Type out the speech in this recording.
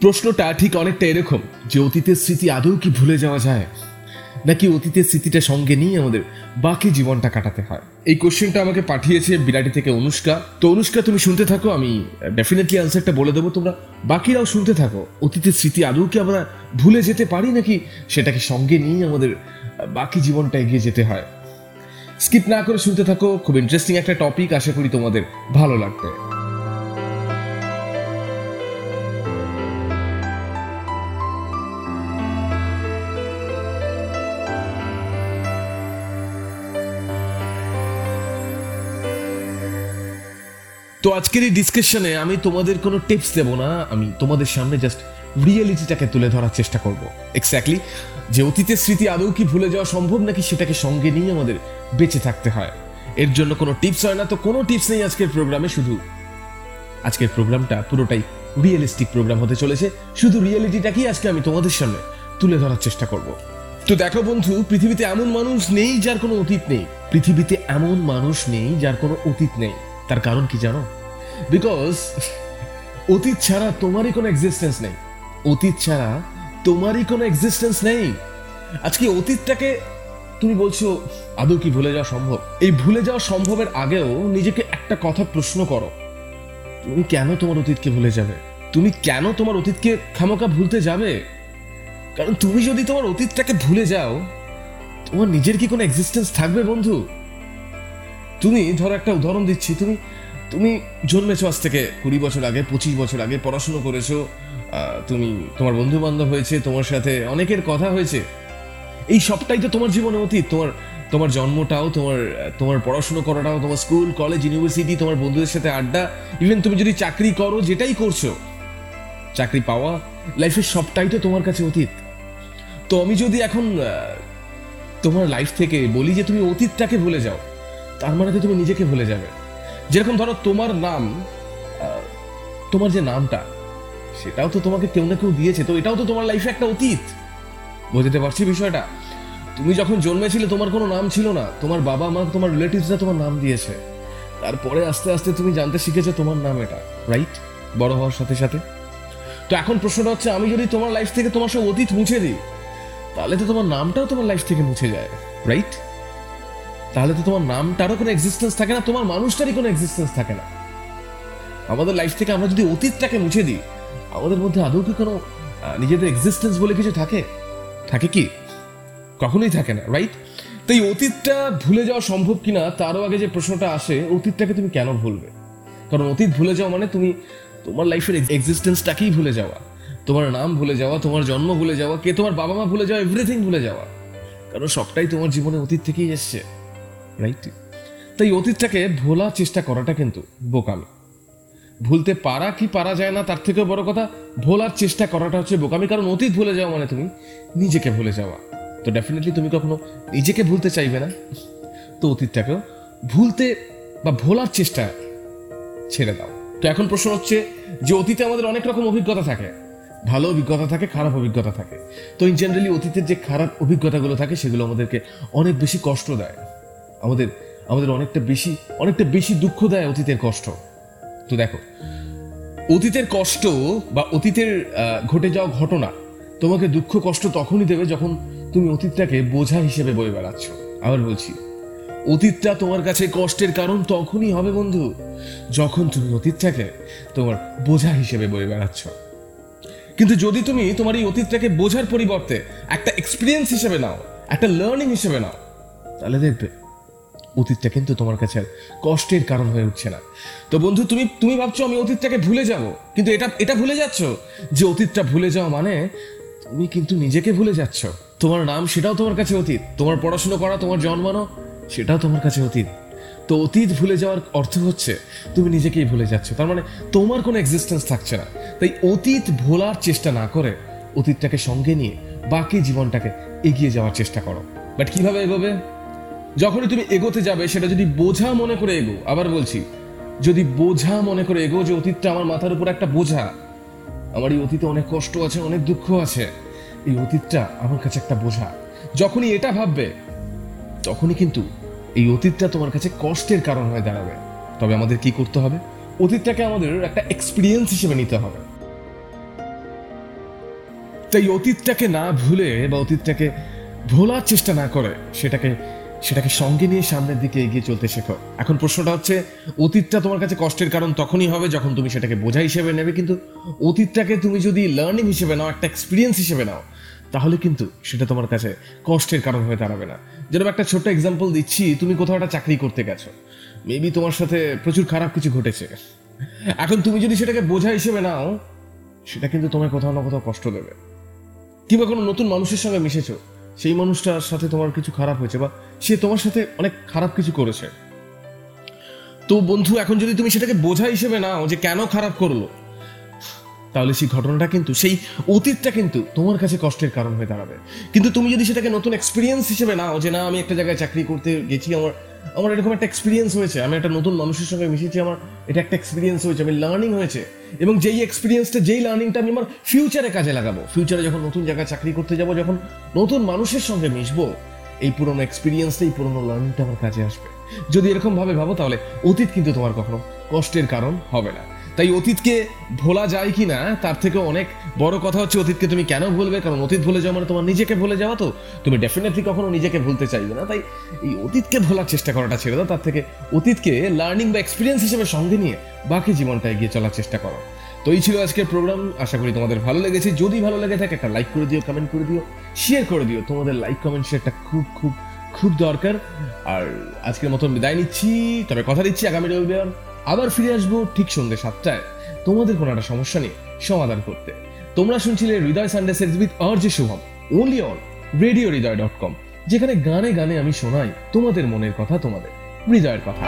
প্রশ্নটা ঠিক অনেকটা এরকম, যে অতীতের স্মৃতি আদৌ কি ভুলে যাওয়া যায়? নাকি অতীতের স্মৃতিটা সঙ্গে নিয়ে আমাদের বাকি জীবনটা কাটাতে হয়? এই কোশ্চেনটা আমাকে পাঠিয়েছে বিরাটি থেকে অনুষ্কা। তো অনুষ্কা, তুমি শুনতে থাকো, আমি ডেফিনেটলি আনসারটা বলে দেবো তোমরা। বাকিরাও শুনতে থাকো, অতীতের স্মৃতি আদৌ কি আমরা ভুলে যেতে পারি, নাকি সেটাকে সঙ্গে নিয়ে আমাদের বাকি জীবনটা এগিয়ে যেতে হয়? স্কিপ না করে শুনতে থাকো, খুব ইন্টারেস্টিং একটা টপিক আশা করি তোমাদের ভালো লাগবে। তো আজকের এই ডিসকাশনে আমি তোমাদের কোনো টিপস দেবো না, আমি তোমাদের সামনে জাস্ট রিয়েলিটিটাকে তুলে ধরার চেষ্টা করব। এক্স্যাক্টলি যে অতীতের স্মৃতি আদৌ কি ভুলে যাওয়া সম্ভব নাকি সেটাকে সঙ্গে নিয়ে আমাদের বেঁচে থাকতে হয়? এর জন্য কোনো টিপস হয় না, তো কোনো টিপস নেই আজকের প্রোগ্রামে শুধু আজকের প্রোগ্রামটা পুরোটাই রিয়েলিস্টিক প্রোগ্রাম হতে চলেছে। শুধু রিয়েলিটিটাকেই আজকে আমি তোমাদের সামনে তুলে ধরার চেষ্টা করব। তো দেখো বন্ধু, পৃথিবীতে এমন মানুষ নেই যার কোনো অতীত নেই। পৃথিবীতে এমন মানুষ নেই যার কোনো অতীত নেই। তার কারণ কি জানো? বিকজ অতীত ছাড়া তোমারই কোনো এক্সিস্টেন্স নেই। অতীত ছাড়া তোমারই কোনো এক্সিস্টেন্স নেই। আজকে অতীতটাকে তুমি বলছো, আদৌ কি ভুলে যাওয়া সম্ভব? এই ভুলে যাওয়া সম্ভবের আগেও নিজেকে একটা কথা প্রশ্ন করো। তুমি কেন তোমার অতীতকে ভুলে যাবে? তুমি কেন তোমার অতীতকে খামোকা ভুলতে যাবে? কারণ তুমি যদি তোমার অতীতটাকে ভুলে যাও, তোমার নিজের কি কোনো এক্সিস্টেন্স থাকবে বন্ধু? তুমি ধরো একটা উদাহরণ দিচ্ছি, তুমি তুমি জন্মেছো আজ থেকে কুড়ি বছর আগে, পঁচিশ বছর আগে, পড়াশুনো করেছ তুমি তোমার বন্ধু বান্ধব হয়েছে, তোমার সাথে অনেকের কথা হয়েছে। এই সবটাই তো তোমার জীবনে অতীত, তোমার তোমার জন্মটাও, তোমার তোমার পড়াশুনো করাটাও, তোমার স্কুল, কলেজ, ইউনিভার্সিটি, তোমার বন্ধুদের সাথে আড্ডা ইভেন তুমি যদি চাকরি করো, যেটাই করছ, চাকরি পাওয়া লাইফের সবটাই তো তোমার কাছে অতীত। তো আমি যদি এখন তোমার লাইফ থেকে বলি যে তুমি অতীতটাকে ভুলে যাও তার মানে তো তুমি নিজেকে ভুলে যাবে। যেরকম ধরো তোমার নাম তোমার যে নামটা, সেটাও তো তোমাকে কেউ না কেউ দিয়েছে, তো এটাও তো তোমার লাইফে একটা অতীত। বুঝতে পারছি বিষয়টা? তুমি যখন জন্মেছিলে, তোমার কোনো নাম ছিল না। তোমার বাবা মা, তোমার রিলেটিভসরা তোমার নাম দিয়েছে। তারপরে আস্তে আস্তে তুমি জানতে শিখেছো তোমার নাম এটা রাইট বড় হওয়ার সাথে সাথে। তো এখন প্রশ্নটা হচ্ছে, আমি যদি তোমার লাইফ থেকে তোমার সব অতীত মুছে দিই, তাহলে তো তোমার নামটাও তোমার লাইফ থেকে মুছে যায় রাইট তাহলে তো তোমার নামটারও কোনো এক্সিস্টেন্স থাকে না, তোমার মানুষটারই কোনো এক্সিস্টেন্স থাকে না। আমাদের লাইফ থেকে আমরা যদি অতীতটাকে মুছে দিই, আমাদের মধ্যে আদৌ কি কোনো নিজেদের এক্সিস্টেন্স বলে কিছু থাকে? থাকে কি? কখনোই থাকে না রাইট তো এই অতীতটা ভুলে যাওয়া সম্ভব কিনা, তারও আগে যে প্রশ্নটা আসে, অতীতটাকে তুমি কেন ভুলবে? কারণ অতীত ভুলে যাওয়া মানে তুমি, তোমার লাইফের এক্সিস্টেন্সটাকেই ভুলে যাওয়া। তোমার নাম ভুলে যাওয়া, তোমার জন্ম ভুলে যাওয়া, কে তোমার বাবা মা ভুলে যাওয়া এভরিথিং ভুলে যাওয়া। কারণ সবটাই তোমার জীবনে অতীত থেকেই এসছে। রাইট তাই অতীতটাকে ভোলার চেষ্টা করাটা কিন্তু বোকামি। ভুলতে পারা কি পারা যায় না তার থেকেও বড় কথা, ভোলার চেষ্টা করাটা হচ্ছে বোকামি। কারণ অতীত ভুলে যাওয়া মানে তুমি নিজেকে ভুলে যাওয়া। তো ডেফিনেটলি তুমি কখনো নিজেকে ভুলতে চাইবে না। তো অতীতটাকেও ভুলতে বা ভোলার চেষ্টা ছেড়ে দাও। তো এখন প্রশ্ন হচ্ছে যে অতীতে আমাদের অনেক রকম অভিজ্ঞতা থাকে। ভালো অভিজ্ঞতা থাকে, খারাপ অভিজ্ঞতা থাকে। তো ইন জেনারেলি অতীতের যে খারাপ অভিজ্ঞতাগুলো থাকে, সেগুলো আমাদেরকে অনেক বেশি কষ্ট দেয়। আমাদের আমাদের অনেকটা বেশি অনেকটা বেশি দুঃখ দেয় অতীতের কষ্ট। তো দেখো, অতীতের কষ্ট বা অতীতের ঘটে যাওয়া ঘটনা তোমাকে দুঃখ, কষ্ট তখনই দেবে যখন তুমি অতীতটাকে বোঝা হিসেবে বয়ে বেড়াচ্ছ। আবার বলছি, অতীতটা তোমার কাছে কষ্টের কারণ তখনই হবে বন্ধু, যখন তুমি অতীতটাকে তোমার বোঝা হিসেবে বয়ে বেড়াচ্ছ। কিন্তু যদি তুমি তোমার এই অতীতটাকে বোঝার পরিবর্তে একটা এক্সপিরিয়েন্স হিসেবে নাও, একটা লার্নিং হিসেবে নাও, তাহলে দেখবে অতীতটা কিন্তু তোমার কাছে কষ্টের কারণ হয়ে উঠছে না। তো বন্ধু, তুমি তুমি ভাবছ আমি অতীতটাকে ভুলে যাব, কিন্তু এটা এটা ভুলে যাচ্ছ? যে অতীতটা ভুলে যাওয়া মানে তুমি কিন্তু নিজেকে ভুলে যাচ্ছ। তোমার নাম সেটাও তোমার কাছে অতীত, তোমার পড়াশুনো করা, তোমার জন্মানো সেটাও তোমার কাছে অতীত। তো অতীত ভুলে যাওয়ার অর্থ হচ্ছে তুমি নিজেকেই ভুলে যাচ্ছ, তার মানে তোমার কোনো এক্সিস্টেন্স থাকছে না। তাই অতীত ভোলার চেষ্টা না করে অতীতটাকে সঙ্গে নিয়ে বাকি জীবনটাকে এগিয়ে যাওয়ার চেষ্টা করো। বাট কীভাবে এগোবে? যখনই তুমি এগোতে যাবে, সেটা যদি বোঝা মনে করে এগো, আবার বলছি, যদি বোঝা মনে করে এগো যে অতীতটা আমার মাথার উপর একটা বোঝা, আমার এই অতীতে অনেক কষ্ট আছে, অনেক দুঃখ আছে, এই অতীতটা আমার কাছে একটা বোঝা। যখনই এটা ভাববে, তখনই কিন্তু এই অতীতটা তোমার কাছে কষ্টের কারণ হয়ে দাঁড়াবে। তবে আমাদের কি করতে হবে? অতীতটাকে আমাদের একটা এক্সপিরিয়েন্স হিসেবে নিতে হবে। তাই অতীতটাকে না ভুলে বা অতীতটাকে ভোলার চেষ্টা না করে, সেটাকে সেটাকে সঙ্গে নিয়ে সামনের দিকে এগিয়ে চলতে শেখো। এখন প্রশ্নটা হচ্ছে, অতীতটা তোমার কাছে কষ্টের কারণ তখনই হবে যখন তুমি সেটাকে বোঝা হিসেবে নেবে, কিন্তু অতীতটাকে তুমি যদি লার্নিং হিসেবে নাও, একটা এক্সপিরিয়েন্স হিসেবে নাও, তাহলে কিন্তু সেটা তোমার কাছে কষ্টের কারণ হয়ে দাঁড়াবে না। যেরকম একটা ছোট্ট এক্সাম্পল দিচ্ছি, তুমি কোথাও একটা চাকরি করতে গেছো। মেবি তোমার সাথে প্রচুর খারাপ কিছু ঘটেছে। এখন তুমি যদি সেটাকে বোঝা হিসেবে নাও, সেটা কিন্তু তোমায় কোথাও না কোথাও কষ্ট দেবে। কিংবা কোনো নতুন মানুষের সঙ্গে মিশেছো সেই মানুষটার সাথে তোমার কিছু খারাপ হয়েছে বা সে তোমার সাথে অনেক খারাপ কিছু করেছে। তো বন্ধু, এখন যদি তুমি সেটাকে বোঝা হিসেবে নাও যে কেন খারাপ করল, তাহলে সেই ঘটনাটা কিন্তু, সেই অতীতটা কিন্তু তোমার কাছে কষ্টের কারণ হয়ে দাঁড়াবে। কিন্তু তুমি যদি সেটাকে নতুন এক্সপিরিয়েন্স হিসেবে নাও যে, না, আমি একটা জায়গায় চাকরি করতে গেছি, আমার আমার এরকম একটা এক্সপিরিয়েন্স হয়েছে। আমি একটা নতুন মানুষের সঙ্গে মিশেছি, আমার এটা একটা এক্সপিরিয়েন্স হয়েছে, আমি লার্নিং হয়েছে। এবং যেই এক্সপিরিয়েন্সটা যেই লার্নিংটা আমি আমার ফিউচারে কাজে লাগাবো ফিউচারে যখন নতুন জায়গায় চাকরি করতে যাব, যখন নতুন মানুষের সঙ্গে মিশবো, এই পুরনো এক্সপিরিয়েন্সটা এই পুরনো লার্নিংটা আমার কাজে আসবে। যদি এরকমভাবে ভাবো, তাহলে অতীত কিন্তু তোমার কখনো কষ্টের কারণ হবে না। তাই অতীতকে ভোলা যায় কি না তার থেকে অনেক বড় কথা হচ্ছে অতীতকে তুমি কেন ভুলবে? কারণ অতীত ভুলে যাওয়া মানে তোমার নিজেকে ভুলে যাওয়া তো। তুমি ডেফিনেটলি কখনো নিজেকে ভুলতে চাইবে না। তাই এই অতীতকে ভোলার চেষ্টা করাটা ছেড়ে দাও। তার থেকে অতীতকে লার্নিং বা এক্সপিরিয়েন্স হিসেবে সঙ্গে নিয়ে বাকি জীবনটা এগিয়ে চলার চেষ্টা করো। তো এই ছিল আজকের প্রোগ্রাম আশা করি তোমাদের ভালো লেগেছে। যদি ভালো লেগে থাকে, একটা লাইক করে দিও কমেন্ট করে দিও শেয়ার করে দিও। তোমাদের লাইক কমেন্ট শেয়ারটা খুব খুব খুব দরকার। আর আজকের মতন বিদায় নিচ্ছি। তবে কথা দিচ্ছি আগামী রবিবার। আবার ফিরে আসব ঠিক সন্ধ্যে সাতটায়। তোমাদের কোনো একটা সমস্যা নিয়ে সমাধান করতে। তোমরা শুনছিলে হৃদয় সানডে সেলস উইথ আর যে Shubham only on radio Hriday dot com যেখানে গানে গানে আমি শোনাই তোমাদের মনের কথা তোমাদের, হৃদয়ের কথা।